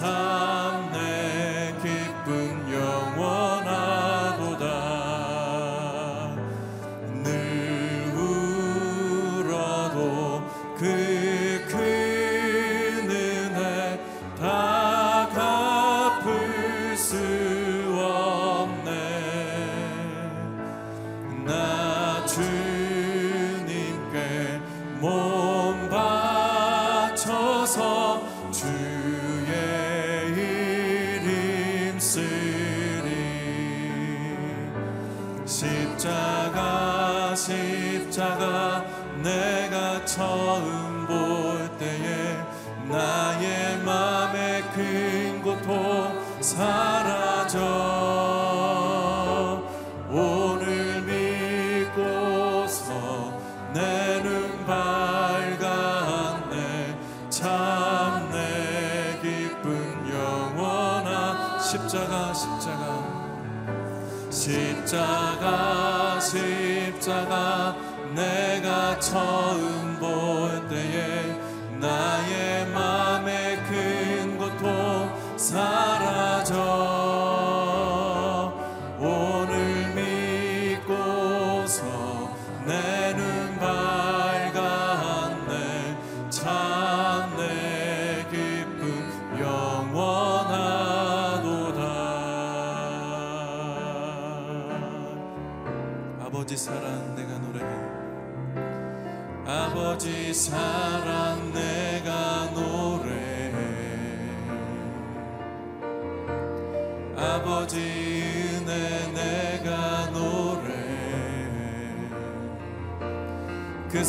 밝 십자가 내가 처음 볼 때에 나의 맘의 큰 고통 사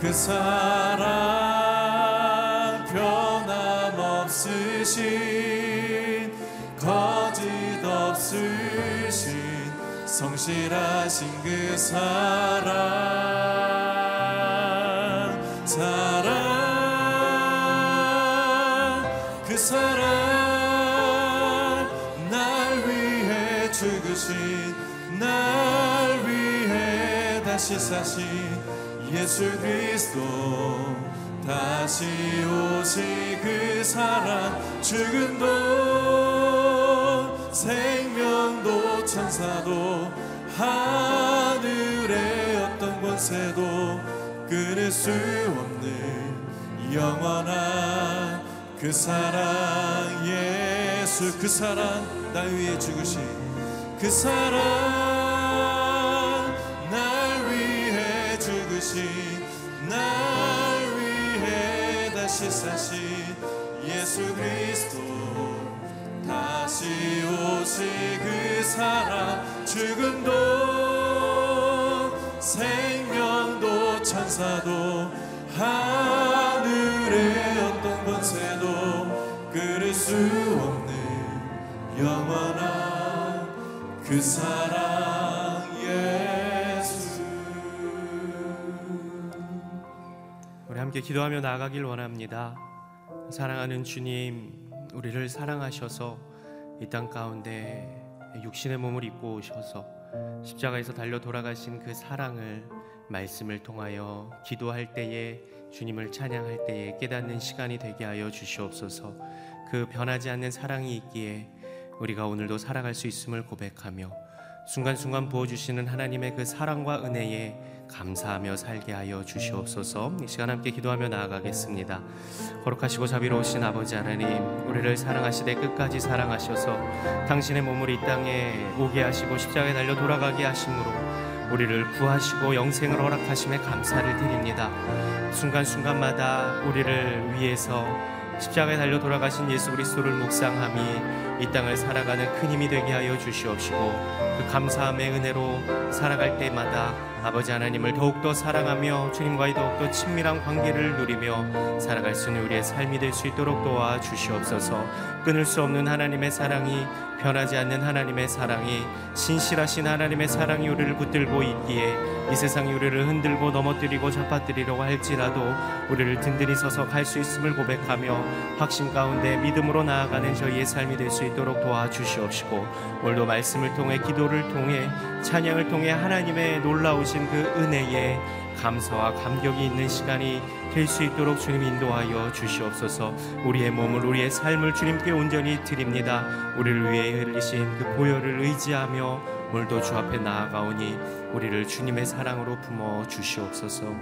그 사랑 변함없으신 거짓 없으신 성실하신 그 사랑 사랑 그 사랑 날 위해 죽으신 날 위해 다시 사신 예수 그리스도 다시 오실 그 사랑 죽음도 생명도 천사도 하늘의 어떤 권세도 끊을 수 없는 영원한 그 사랑 예수 그 사랑 날 위해 죽으신 그 사랑 죽으신 날 위해 다시 사신 예수 그리스도. 다시 오실 그 사랑 죽음도 생명도 천사도 하늘의 어떤 권세도 끊을 수 없는 영원한 그 사랑 함께 기도하며 나아가길 원합니다. 사랑하는 주님, 우리를 사랑하셔서 이 땅 가운데 육신의 몸을 입고 오셔서 십자가에서 달려 돌아가신 그 사랑을 말씀을 통하여 기도할 때에 주님을 찬양할 때에 깨닫는 시간이 되게 하여 주시옵소서. 그 변하지 않는 사랑이 있기에 우리가 오늘도 살아갈 수 있음을 고백하며 순간순간 부어 주시는 하나님의 그 사랑과 은혜에 감사하며 살게 하여 주시옵소서. 이 시간 함께 기도하며 나아가겠습니다. 거룩하시고 자비로우신 아버지 하나님 우리를 사랑하시되 끝까지 사랑하셔서 당신의 몸을 이 땅에 오게 하시고 십자가에 달려 돌아가게 하심으로 우리를 구하시고 영생을 허락하심에 감사를 드립니다. 순간순간마다 우리를 위해서 십자가에 달려 돌아가신 예수 그리스도를 묵상함이 이 땅을 살아가는 큰 힘이 되게 하여 주시옵시고 그 감사함의 은혜로 살아갈 때마다 아버지 하나님을 더욱더 사랑하며 주님과의 더욱더 친밀한 관계를 누리며 살아갈 수 있는 우리의 삶이 될 수 있도록 도와 주시옵소서. 끊을 수 없는 하나님의 사랑이 변하지 않는 하나님의 사랑이 신실하신 하나님의 사랑이 우리를 붙들고 있기에 이 세상이 우리를 흔들고 넘어뜨리고 잡아뜨리려고 할지라도 우리를 든든히 서서 갈 수 있음을 고백하며 확신 가운데 믿음으로 나아가는 저희의 삶이 될 수 있도록 도와주시옵시고 오늘도 말씀을 통해 기도를 통해 찬양을 통해 하나님의 놀라우신 그 은혜에 감사와 감격이 있는 시간이 될 수 있도록 주님 인도하여 주시옵소서. 우리의 몸을 우리의 삶을 주님께 온전히 드립니다. 우리를 위해 흘리신 그 보혈을 의지하며 오늘도 주 앞에 나아가오니 우리를 주님의 사랑으로 품어 주시옵소서.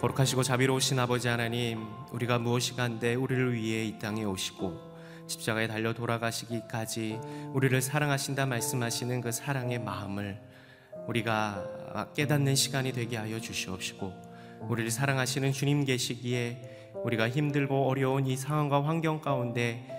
거룩하시고 자비로우신 아버지 하나님 우리가 무엇이 간데 우리를 위해 이 땅에 오시고 십자가에 달려 돌아가시기까지 우리를 사랑하신다 말씀하시는 그 사랑의 마음을 우리가 깨닫는 시간이 되게 하여 주시옵시고 우리를 사랑하시는 주님 계시기에 우리가 힘들고 어려운 이 상황과 환경 가운데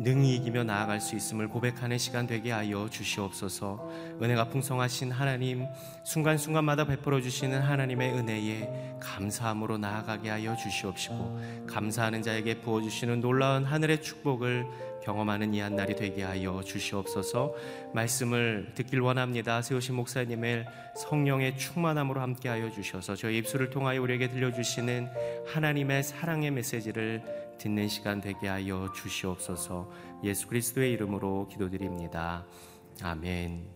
능히 이기며 나아갈 수 있음을 고백하는 시간 되게 하여 주시옵소서. 은혜가 풍성하신 하나님, 순간순간마다 베풀어 주시는 하나님의 은혜에 감사함으로 나아가게 하여 주시옵시고, 감사하는 자에게 부어 주시는 놀라운 하늘의 축복을 경험하는 이 한 날이 되게 하여 주시옵소서. 말씀을 듣길 원합니다. 세우신 목사님의 성령의 충만함으로 함께 하여 주셔서 저희 입술을 통하여 우리에게 들려 주시는 하나님의 사랑의 메시지를 듣는 시간 되게 하여 주시옵소서. 예수 그리스도의 이름으로 기도드립니다. 아멘.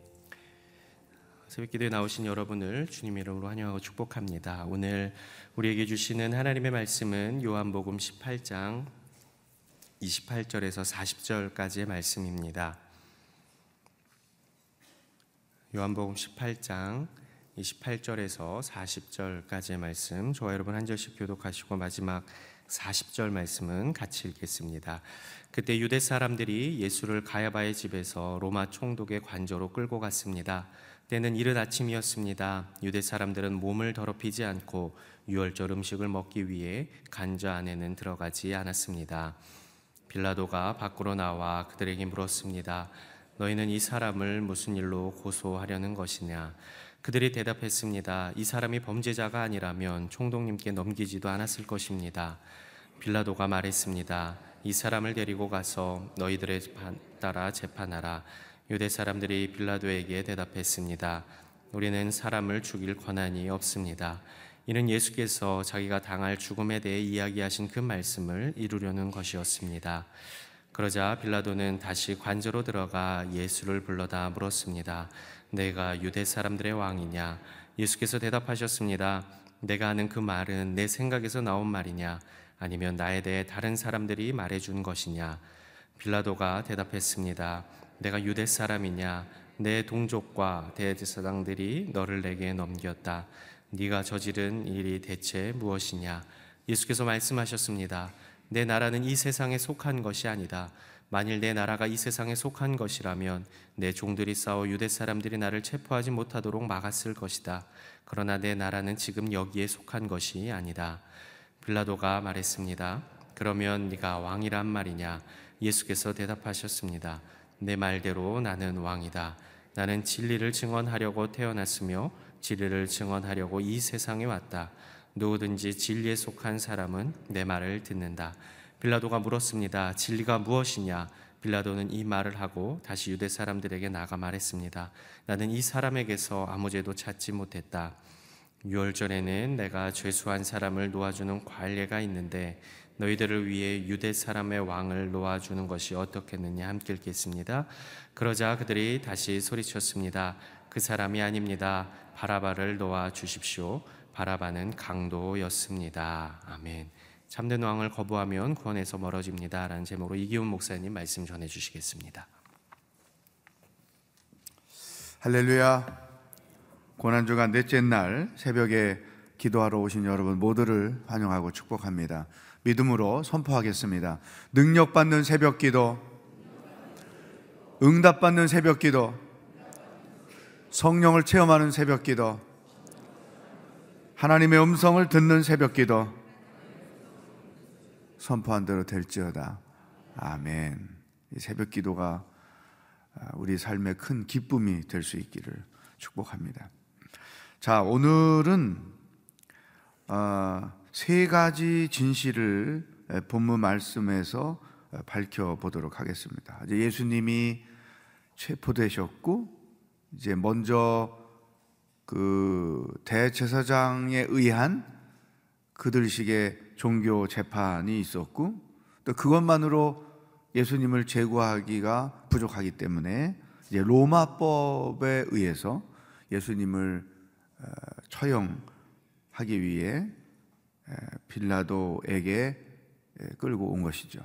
새벽기도에 나오신 여러분을 주님 이름으로 환영하고 축복합니다. 오늘 우리에게 주시는 하나님의 말씀은 요한복음 18장 28절에서 40절까지의 말씀입니다. 요한복음 18장 28절에서 40절까지의 말씀 저와 여러분 한 절씩 교독하시고 마지막 40절 말씀은 같이 읽겠습니다. 그때 유대 사람들이 예수를 가야바의 집에서 로마 총독의 관저로 끌고 갔습니다. 때는 이른 아침이었습니다. 유대 사람들은 몸을 더럽히지 않고 유월절 음식을 먹기 위해 관저 안에는 들어가지 않았습니다. 빌라도가 밖으로 나와 그들에게 물었습니다. 너희는 이 사람을 무슨 일로 고소하려는 것이냐? 그들이 대답했습니다. 이 사람이 범죄자가 아니라면 총독님께 넘기지도 않았을 것입니다. 빌라도가 말했습니다. 이 사람을 데리고 가서 너희들의 따라 재판하라. 유대 사람들이 빌라도에게 대답했습니다. 우리는 사람을 죽일 권한이 없습니다. 이는 예수께서 자기가 당할 죽음에 대해 이야기하신 그 말씀을 이루려는 것이었습니다. 그러자 빌라도는 다시 관저로 들어가 예수를 불러다 물었습니다. 내가 유대 사람들의 왕이냐? 예수께서 대답하셨습니다. 내가 하는 그 말은 내 생각에서 나온 말이냐? 아니면 나에 대해 다른 사람들이 말해준 것이냐? 빌라도가 대답했습니다. 내가 유대 사람이냐? 내 동족과 대제사장들이 너를 내게 넘겼다. 네가 저지른 일이 대체 무엇이냐? 예수께서 말씀하셨습니다. 내 나라는 이 세상에 속한 것이 아니다. 만일 내 나라가 이 세상에 속한 것이라면 내 종들이 싸워 유대 사람들이 나를 체포하지 못하도록 막았을 것이다. 그러나 내 나라는 지금 여기에 속한 것이 아니다. 빌라도가 말했습니다. 그러면 네가 왕이란 말이냐? 예수께서 대답하셨습니다. 내 말대로 나는 왕이다. 나는 진리를 증언하려고 태어났으며 진리를 증언하려고 이 세상에 왔다. 누구든지 진리에 속한 사람은 내 말을 듣는다. 빌라도가 물었습니다. 진리가 무엇이냐? 빌라도는 이 말을 하고 다시 유대 사람들에게 나가 말했습니다. 나는 이 사람에게서 아무 죄도 찾지 못했다. 유월절에는 내가 죄수한 사람을 놓아주는 관례가 있는데 너희들을 위해 유대 사람의 왕을 놓아주는 것이 어떻겠느냐 함께 읽겠습니다. 그러자 그들이 다시 소리쳤습니다. 그 사람이 아닙니다. 바라바를 놓아 주십시오. 바라바는 강도였습니다. 아멘. 참된 왕을 거부하면 구원에서 멀어집니다. 라는 제목으로 이기훈 목사님 말씀 전해 주시겠습니다. 할렐루야. 고난주가 넷째 날 새벽에 기도하러 오신 여러분 모두를 환영하고 축복합니다. 믿음으로 선포하겠습니다. 능력받는 새벽 기도, 응답받는 새벽 기도, 성령을 체험하는 새벽 기도, 하나님의 음성을 듣는 새벽 기도, 선포한 대로 될지어다. 아멘. 이 새벽 기도가 우리 삶의 큰 기쁨이 될 수 있기를 축복합니다. 자, 오늘은 어, 세 가지 진실을 본문 말씀에서 밝혀 보도록 하겠습니다. 예수님이 체포되셨고 이제 먼저 그 대제사장에 의한 그들식의 종교 재판이 있었고 또 그것만으로 예수님을 제거하기가 부족하기 때문에 이제 로마법에 의해서 예수님을 어, 처형하기 위해 빌라도에게 끌고 온 것이죠.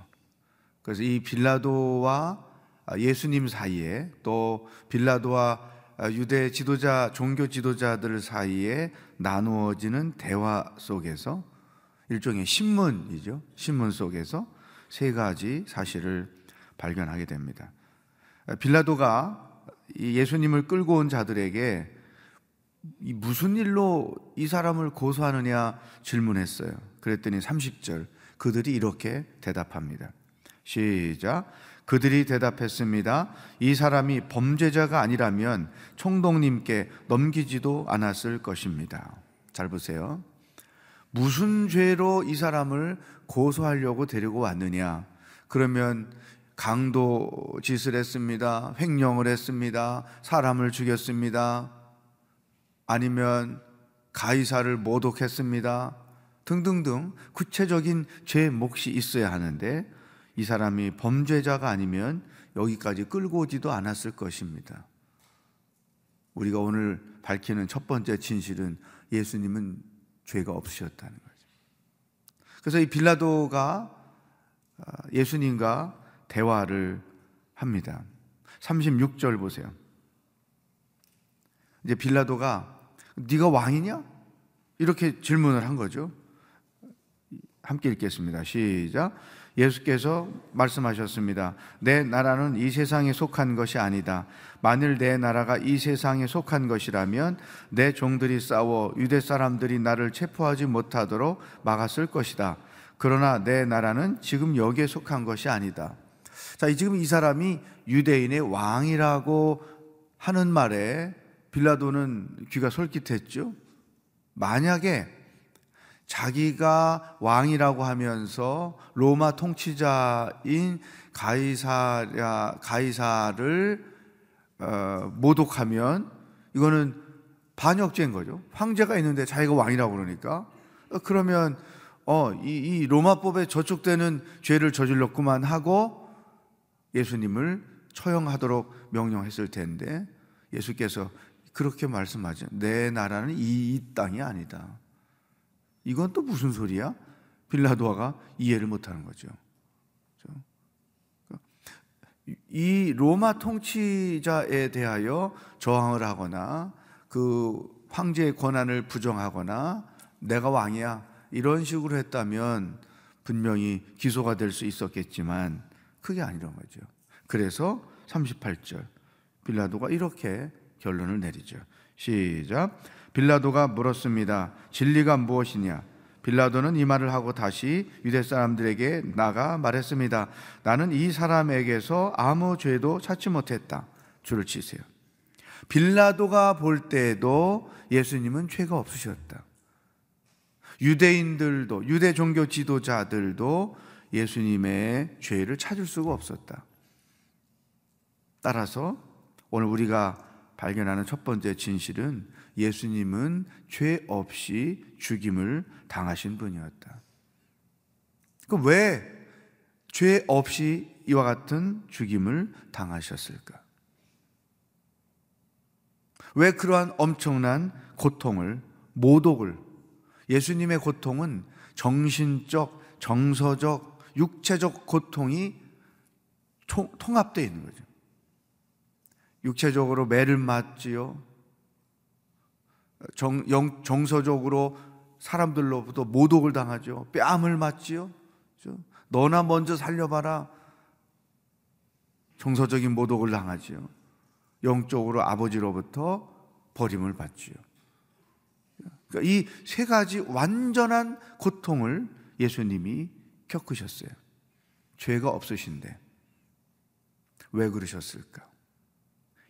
그래서 이 빌라도와 예수님 사이에 또 빌라도와 유대 지도자 종교 지도자들 사이에 나누어지는 대화 속에서 일종의 신문이죠. 신문 속에서 세 가지 사실을 발견하게 됩니다. 빌라도가 예수님을 끌고 온 자들에게 무슨 일로 이 사람을 고소하느냐 질문했어요. 그랬더니 30절 그들이 이렇게 대답합니다. 시작. 그들이 대답했습니다. 이 사람이 범죄자가 아니라면 총독님께 넘기지도 않았을 것입니다. 잘 보세요. 무슨 죄로 이 사람을 고소하려고 데리고 왔느냐? 그러면 강도 짓을 했습니다. 횡령을 했습니다. 사람을 죽였습니다. 아니면 가이사를 모독했습니다. 등등등 구체적인 죄 몫이 있어야 하는데 이 사람이 범죄자가 아니면 여기까지 끌고 오지도 않았을 것입니다. 우리가 오늘 밝히는 첫 번째 진실은 예수님은 죄가 없으셨다는 거죠. 그래서 이 빌라도가 아, 예수님과 대화를 합니다. 36절 보세요. 이제 빌라도가 네가 왕이냐? 이렇게 질문을 한 거죠. 함께 읽겠습니다. 시작. 예수께서 말씀하셨습니다. 내 나라는 이 세상에 속한 것이 아니다. 만일 내 나라가 이 세상에 속한 것이라면 내 종들이 싸워 유대 사람들이 나를 체포하지 못하도록 막았을 것이다. 그러나 내 나라는 지금 여기에 속한 것이 아니다. 자, 지금 이 사람이 유대인의 왕이라고 하는 말에 빌라도는 귀가 솔깃했죠. 만약에 자기가 왕이라고 하면서 로마 통치자인 가이사랴 가이사를 어, 모독하면 이거는 반역죄인 거죠. 황제가 있는데 자기가 왕이라고 그러니까 어, 그러면 어, 이, 이 로마법에 저촉되는 죄를 저질렀구만 하고 예수님을 처형하도록 명령했을 텐데 예수께서 그렇게 말씀하죠. 내 나라는 이 땅이 아니다. 이건 또 무슨 소리야? 빌라도아가 이해를 못하는 거죠. 이 로마 통치자에 대하여 저항을 하거나 그 황제의 권한을 부정하거나 내가 왕이야 이런 식으로 했다면 분명히 기소가 될 수 있었겠지만 그게 아니란 거죠. 그래서 38절 빌라도가 이렇게 결론을 내리죠. 시작. 빌라도가 물었습니다. 진리가 무엇이냐? 빌라도는 이 말을 하고 다시 유대 사람들에게 나가 말했습니다. 나는 이 사람에게서 아무 죄도 찾지 못했다. 줄을 치세요. 빌라도가 볼 때에도 예수님은 죄가 없으셨다. 유대인들도 유대 종교 지도자들도 예수님의 죄를 찾을 수가 없었다. 따라서 오늘 우리가 발견하는 첫 번째 진실은 예수님은 죄 없이 죽임을 당하신 분이었다. 그럼 왜죄 없이 이와 같은 죽임을 당하셨을까? 왜 그러한 엄청난 고통을, 모독을, 예수님의 고통은 정신적, 정서적, 육체적 고통이 통합되어 있는 거죠. 육체적으로 매를 맞지요. 정, 영, 정서적으로 사람들로부터 모독을 당하죠. 뺨을 맞지요. 너나 먼저 살려봐라. 정서적인 모독을 당하지요. 영적으로 아버지로부터 버림을 받지요. 그러니까 이 세 가지 완전한 고통을 예수님이 겪으셨어요. 죄가 없으신데 왜 그러셨을까?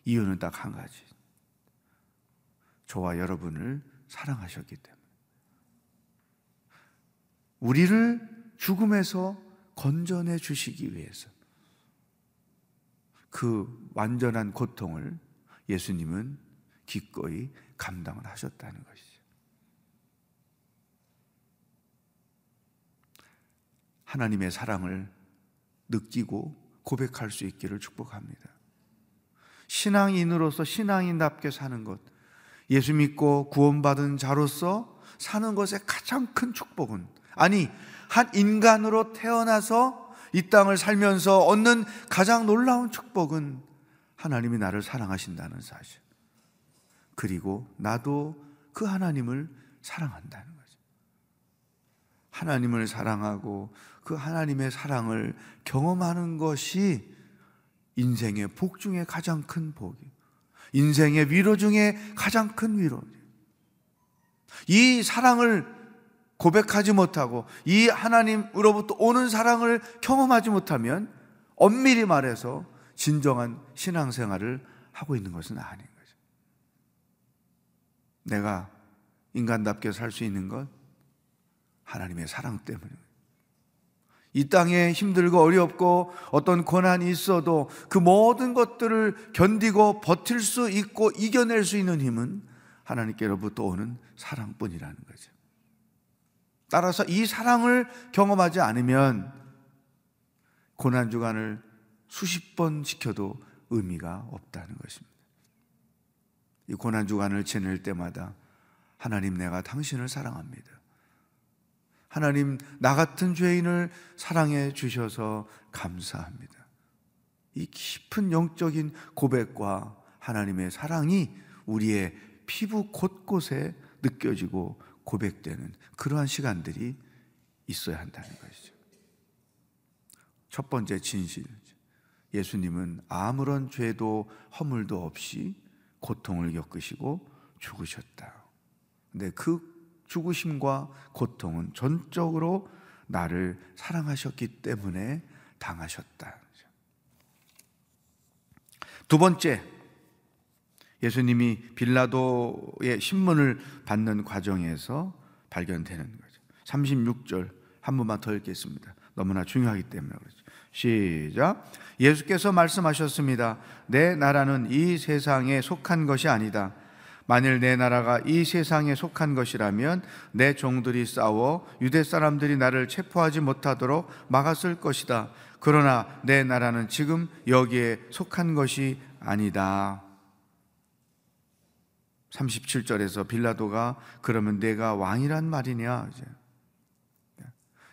이유는 딱 한 가지. 저와 여러분을 사랑하셨기 때문에. 우리를 죽음에서 건져내 주시기 위해서 그 완전한 고통을 예수님은 기꺼이 감당을 하셨다는 것이죠. 하나님의 사랑을 느끼고 고백할 수 있기를 축복합니다. 신앙인으로서 신앙인답게 사는 것, 예수 믿고 구원받은 자로서 사는 것의 가장 큰 축복은 아니 한 인간으로 태어나서 이 땅을 살면서 얻는 가장 놀라운 축복은 하나님이 나를 사랑하신다는 사실. 그리고 나도 그 하나님을 사랑한다는 거죠. 하나님을 사랑하고 그 하나님의 사랑을 경험하는 것이 인생의 복 중에 가장 큰 복이에요. 인생의 위로 중에 가장 큰 위로. 이 사랑을 고백하지 못하고 이 하나님으로부터 오는 사랑을 경험하지 못하면 엄밀히 말해서 진정한 신앙생활을 하고 있는 것은 아닌 거죠. 내가 인간답게 살 수 있는 것 하나님의 사랑 때문입니다. 이 땅에 힘들고 어렵고 어떤 고난이 있어도 그 모든 것들을 견디고 버틸 수 있고 이겨낼 수 있는 힘은 하나님께로부터 오는 사랑뿐이라는 거죠. 따라서 이 사랑을 경험하지 않으면 고난 주간을 수십 번 지켜도 의미가 없다는 것입니다. 이 고난 주간을 지낼 때마다 하나님 내가 당신을 사랑합니다. 하나님, 나 같은 죄인을 사랑해 주셔서 감사합니다. 이 깊은 영적인 고백과 하나님의 사랑이 우리의 피부 곳곳에 느껴지고 고백되는 그러한 시간들이 있어야 한다는 것이죠. 첫 번째 진실. 예수님은 아무런 죄도 허물도 없이 고통을 겪으시고 죽으셨다. 근데 그 죽으심과 고통은 전적으로 나를 사랑하셨기 때문에 당하셨다. 두 번째, 예수님이 빌라도의 신문을 받는 과정에서 발견되는 거죠. 36절 한 번만 더 읽겠습니다. 너무나 중요하기 때문에 그렇죠. 시작. 예수께서 말씀하셨습니다. 내 나라는 이 세상에 속한 것이 아니다. 만일 내 나라가 이 세상에 속한 것이라면 내 종들이 싸워 유대 사람들이 나를 체포하지 못하도록 막았을 것이다. 그러나 내 나라는 지금 여기에 속한 것이 아니다. 37절에서 빌라도가 그러면 내가 왕이란 말이냐?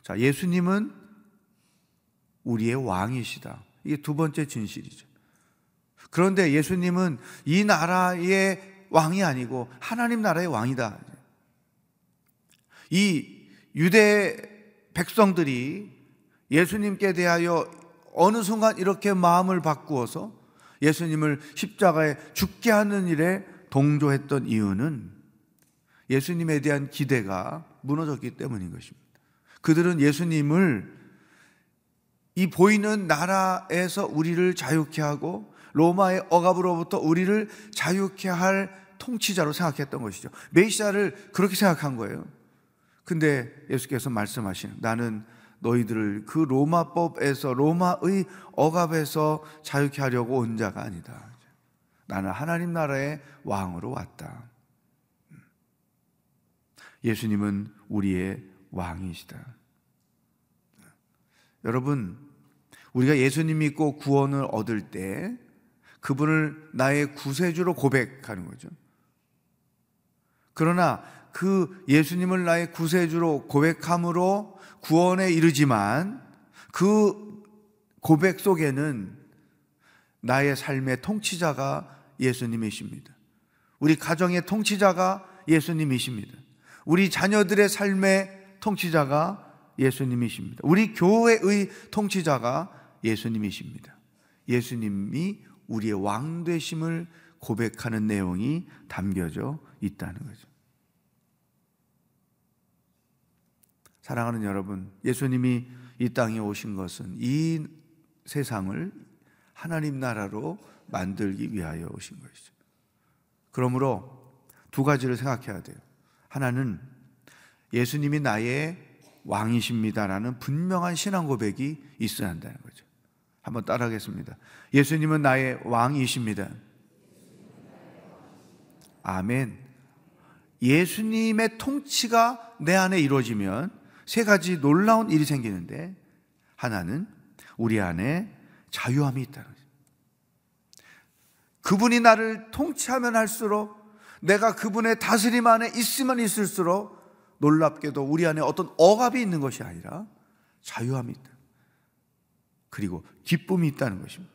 자, 예수님은 우리의 왕이시다. 이게 두 번째 진실이죠. 그런데 예수님은 이 나라의 왕이 아니고 하나님 나라의 왕이다. 이 유대 백성들이 예수님께 대하여 어느 순간 이렇게 마음을 바꾸어서 예수님을 십자가에 죽게 하는 일에 동조했던 이유는 예수님에 대한 기대가 무너졌기 때문인 것입니다. 그들은 예수님을 이 보이는 나라에서 우리를 자유케 하고 로마의 억압으로부터 우리를 자유케 할 통치자로 생각했던 것이죠. 메시아를 그렇게 생각한 거예요. 근데 예수께서 말씀하시는 나는 너희들을 그 로마법에서 로마의 억압에서 자유케 하려고 온 자가 아니다. 나는 하나님 나라의 왕으로 왔다. 예수님은 우리의 왕이시다. 여러분, 우리가 예수님 믿고 구원을 얻을 때 그분을 나의 구세주로 고백하는 거죠. 그러나 그 예수님을 나의 구세주로 고백함으로 구원에 이르지만 그 고백 속에는 나의 삶의 통치자가 예수님이십니다. 우리 가정의 통치자가 예수님이십니다. 우리 자녀들의 삶의 통치자가 예수님이십니다. 우리 교회의 통치자가 예수님이십니다. 예수님이 우리의 왕 되심을 고백하는 내용이 담겨져 있다는 거죠. 사랑하는 여러분, 예수님이 이 땅에 오신 것은 이 세상을 하나님 나라로 만들기 위하여 오신 것이죠. 그러므로 두 가지를 생각해야 돼요. 하나는 예수님이 나의 왕이십니다라는 분명한 신앙 고백이 있어야 한다는 거죠. 한번 따라하겠습니다. 예수님은 나의 왕이십니다. 아멘. 예수님의 통치가 내 안에 이루어지면 세 가지 놀라운 일이 생기는데 하나는 우리 안에 자유함이 있다는 거죠. 그분이 나를 통치하면 할수록 내가 그분의 다스림 안에 있으면 있을수록 놀랍게도 우리 안에 어떤 억압이 있는 것이 아니라 자유함이 있다. 그리고 기쁨이 있다는 것입니다.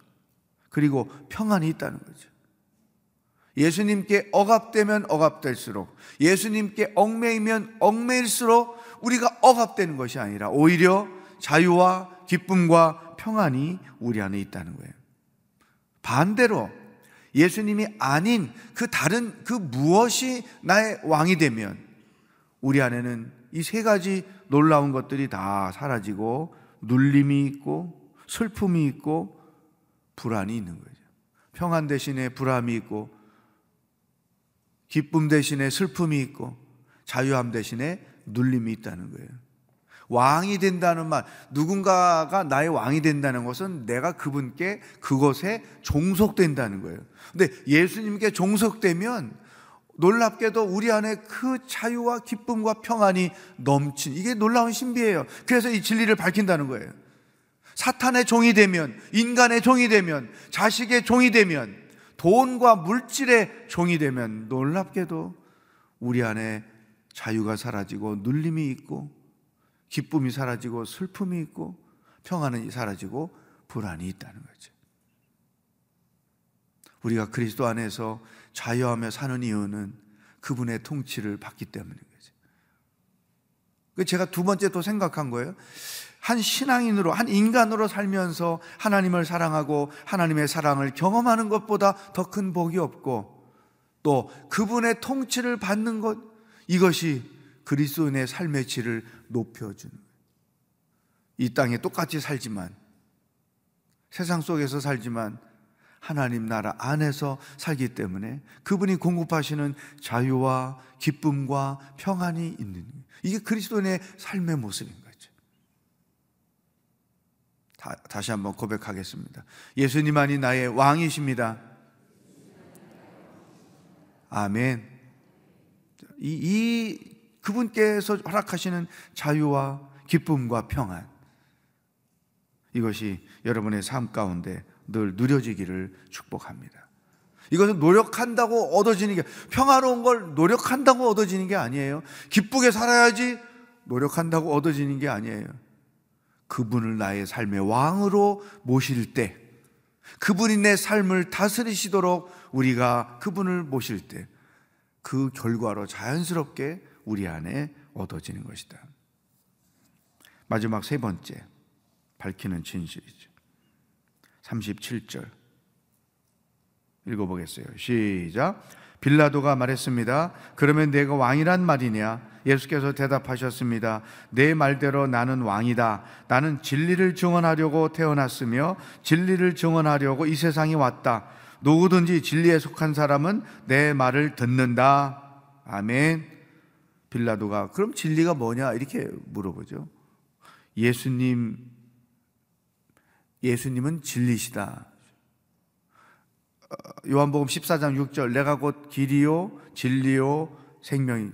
그리고 평안이 있다는 거죠. 예수님께 억압되면 억압될수록 예수님께 얽매이면 얽매일수록 우리가 억압되는 것이 아니라 오히려 자유와 기쁨과 평안이 우리 안에 있다는 거예요. 반대로 예수님이 아닌 그 다른 그 무엇이 나의 왕이 되면 우리 안에는 이 세 가지 놀라운 것들이 다 사라지고 눌림이 있고 슬픔이 있고 불안이 있는 거죠. 평안 대신에 불안이 있고 기쁨 대신에 슬픔이 있고 자유함 대신에 눌림이 있다는 거예요. 왕이 된다는 말, 누군가가 나의 왕이 된다는 것은 내가 그분께 그것에 종속된다는 거예요. 근데 예수님께 종속되면 놀랍게도 우리 안에 그 자유와 기쁨과 평안이 넘친 이게 놀라운 신비예요. 그래서 이 진리를 밝힌다는 거예요. 사탄의 종이 되면, 인간의 종이 되면, 자식의 종이 되면, 돈과 물질의 종이 되면 놀랍게도 우리 안에 자유가 사라지고 눌림이 있고 기쁨이 사라지고 슬픔이 있고 평안이 사라지고 불안이 있다는 거죠. 우리가 그리스도 안에서 자유하며 사는 이유는 그분의 통치를 받기 때문인 거죠. 그 제가 두 번째 또 생각한 거예요. 한 신앙인으로, 한 인간으로 살면서 하나님을 사랑하고 하나님의 사랑을 경험하는 것보다 더 큰 복이 없고 또 그분의 통치를 받는 것, 이것이 그리스도인의 삶의 질을 높여주는 이 땅에 똑같이 살지만 세상 속에서 살지만 하나님 나라 안에서 살기 때문에 그분이 공급하시는 자유와 기쁨과 평안이 있는 이게 그리스도인의 삶의 모습인 거죠. 다, 다 시 한번 고백하겠습니다. 예수님만이 나의 왕이십니다. 아멘. 이, 이 그분께서 허락하시는 자유와 기쁨과 평안 이것이 여러분의 삶 가운데 늘 누려지기를 축복합니다. 이것은 노력한다고 얻어지는 게 평화로운 걸 노력한다고 얻어지는 게 아니에요. 기쁘게 살아야지 노력한다고 얻어지는 게 아니에요. 그분을 나의 삶의 왕으로 모실 때 그분이 내 삶을 다스리시도록 우리가 그분을 모실 때 그 결과로 자연스럽게 우리 안에 얻어지는 것이다. 마지막 세 번째 밝히는 진실이죠. 37절 읽어보겠어요. 시작. 빌라도가 말했습니다. 그러면 내가 왕이란 말이냐? 예수께서 대답하셨습니다. 내 말대로 나는 왕이다. 나는 진리를 증언하려고 태어났으며 진리를 증언하려고 이 세상에 왔다. 누구든지 진리에 속한 사람은 내 말을 듣는다. 아멘. 빌라도가 그럼 진리가 뭐냐? 이렇게 물어보죠. 예수님 예수님은 진리시다. 어, 요한복음 14장 6절 내가 곧 길이요 진리요 생명이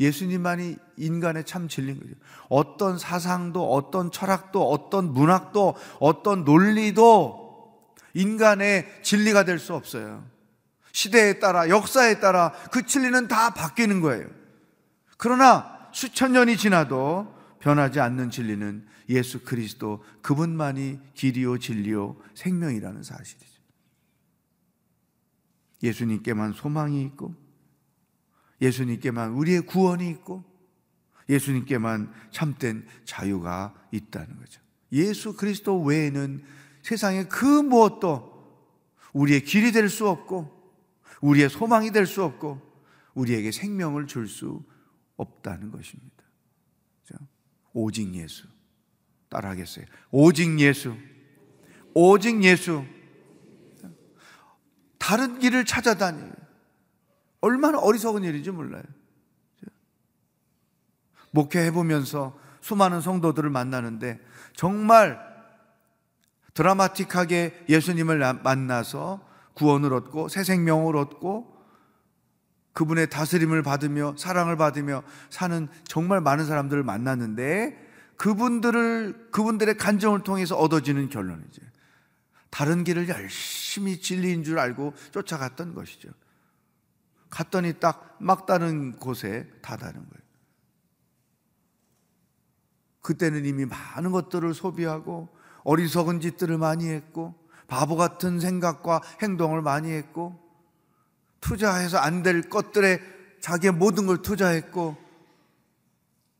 예수님만이 인간의 참 진리인 거죠. 어떤 사상도 어떤 철학도 어떤 문학도 어떤 논리도 인간의 진리가 될 수 없어요. 시대에 따라 역사에 따라 그 진리는 다 바뀌는 거예요. 그러나 수천 년이 지나도 변하지 않는 진리는 예수 그리스도 그분만이 길이요 진리요 생명이라는 사실이죠. 예수님께만 소망이 있고 예수님께만 우리의 구원이 있고 예수님께만 참된 자유가 있다는 거죠. 예수 그리스도 외에는 세상에 그 무엇도 우리의 길이 될 수 없고 우리의 소망이 될 수 없고 우리에게 생명을 줄 수 없다는 것입니다. 오직 예수. 따라하겠어요. 오직 예수. 오직 예수. 다른 길을 찾아다니. 얼마나 어리석은 일인지 몰라요. 목회해보면서 수많은 성도들을 만나는데 정말 드라마틱하게 예수님을 만나서 구원을 얻고 새 생명을 얻고 그분의 다스림을 받으며 사랑을 받으며 사는 정말 많은 사람들을 만났는데 그분들을 그분들의 간정을 통해서 얻어지는 결론이죠. 다른 길을 열심히 진리인 줄 알고 쫓아갔던 것이죠. 갔더니 딱 막다른 곳에 다다른 거예요. 그때는 이미 많은 것들을 소비하고 어리석은 짓들을 많이 했고 바보 같은 생각과 행동을 많이 했고 투자해서 안 될 것들에 자기의 모든 걸 투자했고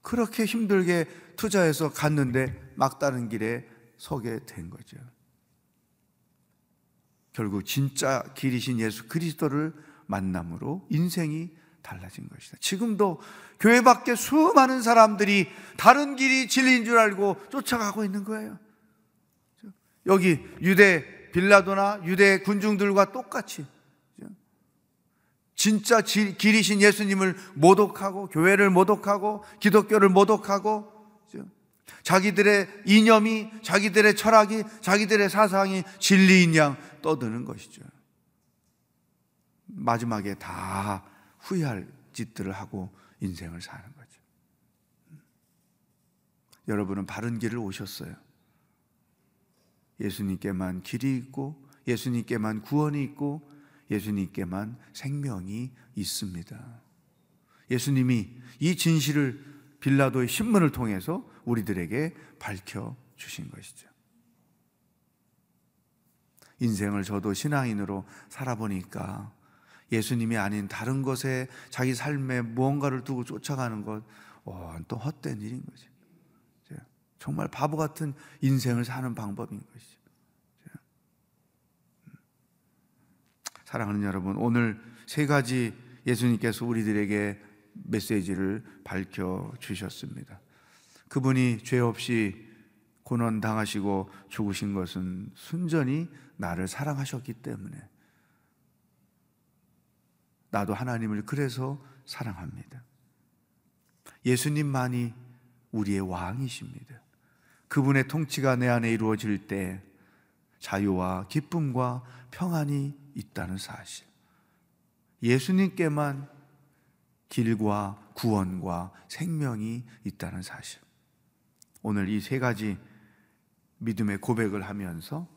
그렇게 힘들게 투자해서 갔는데 막다른 길에 서게 된 거죠. 결국 진짜 길이신 예수 그리스도를 만남으로 인생이 달라진 것이다. 지금도 교회 밖에 수많은 사람들이 다른 길이 진리인 줄 알고 쫓아가고 있는 거예요. 여기 유대 빌라도나 유대 군중들과 똑같이 진짜 길이신 예수님을 모독하고 교회를 모독하고 기독교를 모독하고 자기들의 이념이 자기들의 철학이 자기들의 사상이 진리인 양 떠드는 것이죠. 마지막에 다 후회할 짓들을 하고 인생을 사는 거죠. 여러분은 바른 길을 오셨어요. 예수님께만 길이 있고 예수님께만 구원이 있고 예수님께만 생명이 있습니다. 예수님이 이 진실을 빌라도의 신문을 통해서 우리들에게 밝혀 주신 것이죠. 인생을 저도 신앙인으로 살아보니까 예수님이 아닌 다른 것에 자기 삶에 무언가를 두고 쫓아가는 것, 어, 또 헛된 일인 거죠. 정말 바보 같은 인생을 사는 방법인 것이죠. 사랑하는 여러분, 오늘 세 가지 예수님께서 우리들에게 메시지를 밝혀 주셨습니다. 그분이 죄 없이 고난 당하시고 죽으신 것은 순전히 나를 사랑하셨기 때문에 나도 하나님을 그래서 사랑합니다. 예수님만이 우리의 왕이십니다. 그분의 통치가 내 안에 이루어질 때 자유와 기쁨과 평안이 있다는 사실. 예수님께만 길과 구원과 생명이 있다는 사실. 오늘 이 세 가지 믿음의 고백을 하면서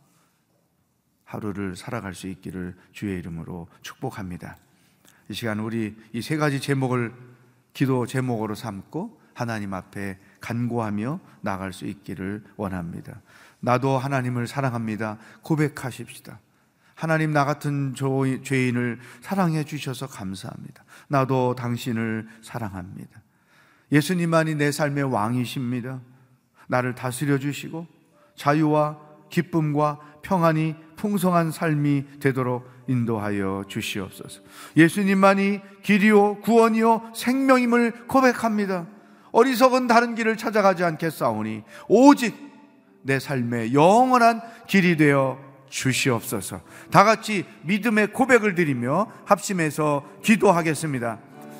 하루를 살아갈 수 있기를 주의 이름으로 축복합니다. 이 시간 우리 이 세 가지 제목을 기도 제목으로 삼고 하나님 앞에 간구하며 나갈 수 있기를 원합니다. 나도 하나님을 사랑합니다. 고백하십시다. 하나님 나 같은 죄인을 사랑해 주셔서 감사합니다. 나도 당신을 사랑합니다. 예수님만이 내 삶의 왕이십니다. 나를 다스려 주시고 자유와 기쁨과 평안이 풍성한 삶이 되도록 인도하여 주시옵소서. 예수님만이 길이요 구원이요 생명임을 고백합니다. 어리석은 다른 길을 찾아가지 않겠사오니 오직 내 삶의 영원한 길이 되어 주시옵소서. 다 같이 믿음의 고백을 드리며 합심해서 기도하겠습니다.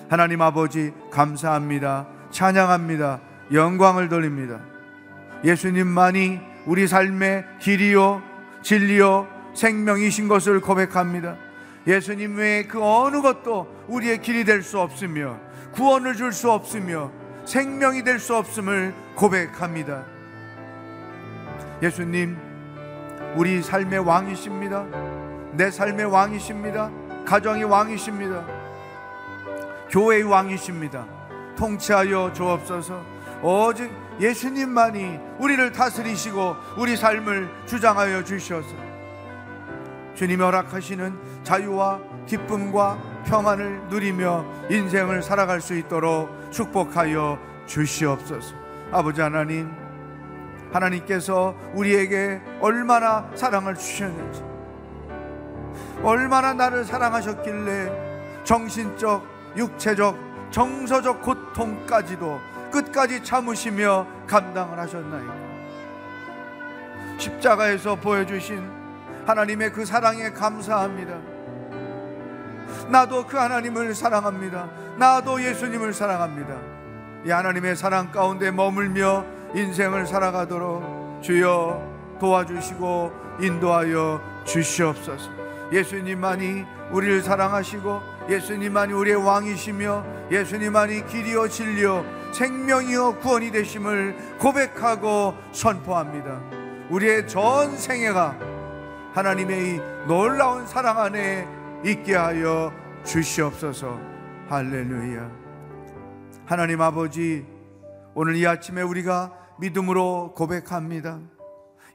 하나님 아버지 감사합니다. 찬양합니다. 영광을 돌립니다. 예수님만이 우리 삶의 길이요 진리요 생명이신 것을 고백합니다. 예수님 외에 그 어느 것도 우리의 길이 될 수 없으며 구원을 줄 수 없으며 생명이 될 수 없음을 고백합니다. 예수님, 우리 삶의 왕이십니다. 내 삶의 왕이십니다. 가정의 왕이십니다. 교회의 왕이십니다. 통치하여 주옵소서. 오직 예수님만이 우리를 다스리시고 우리 삶을 주장하여 주셔서 주님이 허락하시는 자유와 기쁨과 평안을 누리며 인생을 살아갈 수 있도록 축복하여 주시옵소서. 아버지 하나님, 하나님께서 우리에게 얼마나 사랑을 주셨는지, 얼마나 나를 사랑하셨길래 정신적, 육체적, 정서적 고통까지도 끝까지 참으시며 감당을 하셨나이까. 십자가에서 보여주신 하나님의 그 사랑에 감사합니다. 나도 그 하나님을 사랑합니다. 나도 예수님을 사랑합니다. 이 하나님의 사랑 가운데 머물며 인생을 살아가도록 주여 도와주시고 인도하여 주시옵소서. 예수님만이 우리를 사랑하시고 예수님만이 우리의 왕이시며 예수님만이 길이요 진리요 생명이요 구원이 되심을 고백하고 선포합니다. 우리의 전 생애가 하나님의 이 놀라운 사랑 안에 있게 하여 주시옵소서. 할렐루야. 하나님 아버지, 오늘 이 아침에 우리가 믿음으로 고백합니다.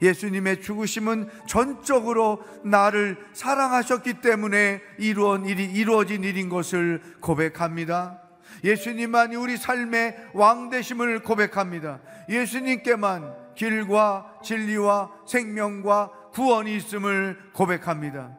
예수님의 죽으심은 전적으로 나를 사랑하셨기 때문에 이루어진, 일이, 이루어진 일인 것을 고백합니다. 예수님만이 우리 삶의 왕 되심을 고백합니다. 예수님께만 길과 진리와 생명과 구원이 있음을 고백합니다.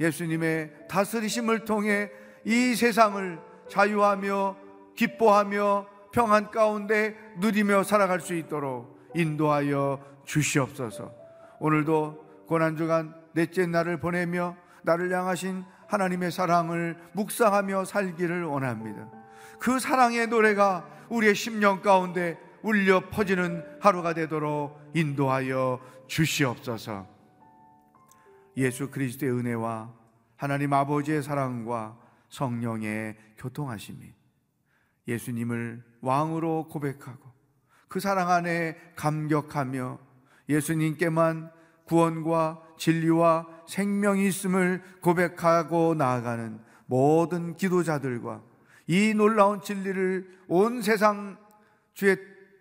예수님의 다스리심을 통해 이 세상을 자유하며 기뻐하며 평안 가운데 누리며 살아갈 수 있도록 인도하여 주시옵소서. 오늘도 고난주간 넷째 날을 보내며 나를 향하신 하나님의 사랑을 묵상하며 살기를 원합니다. 그 사랑의 노래가 우리의 심령 가운데 울려 퍼지는 하루가 되도록 인도하여 주시옵소서. 예수 그리스도의 은혜와 하나님 아버지의 사랑과 성령의 교통하심이 예수님을 왕으로 고백하고 그 사랑 안에 감격하며 예수님께만 구원과 진리와 생명이 있음을 고백하고 나아가는 모든 기도자들과 이 놀라운 진리를 온 세상 주의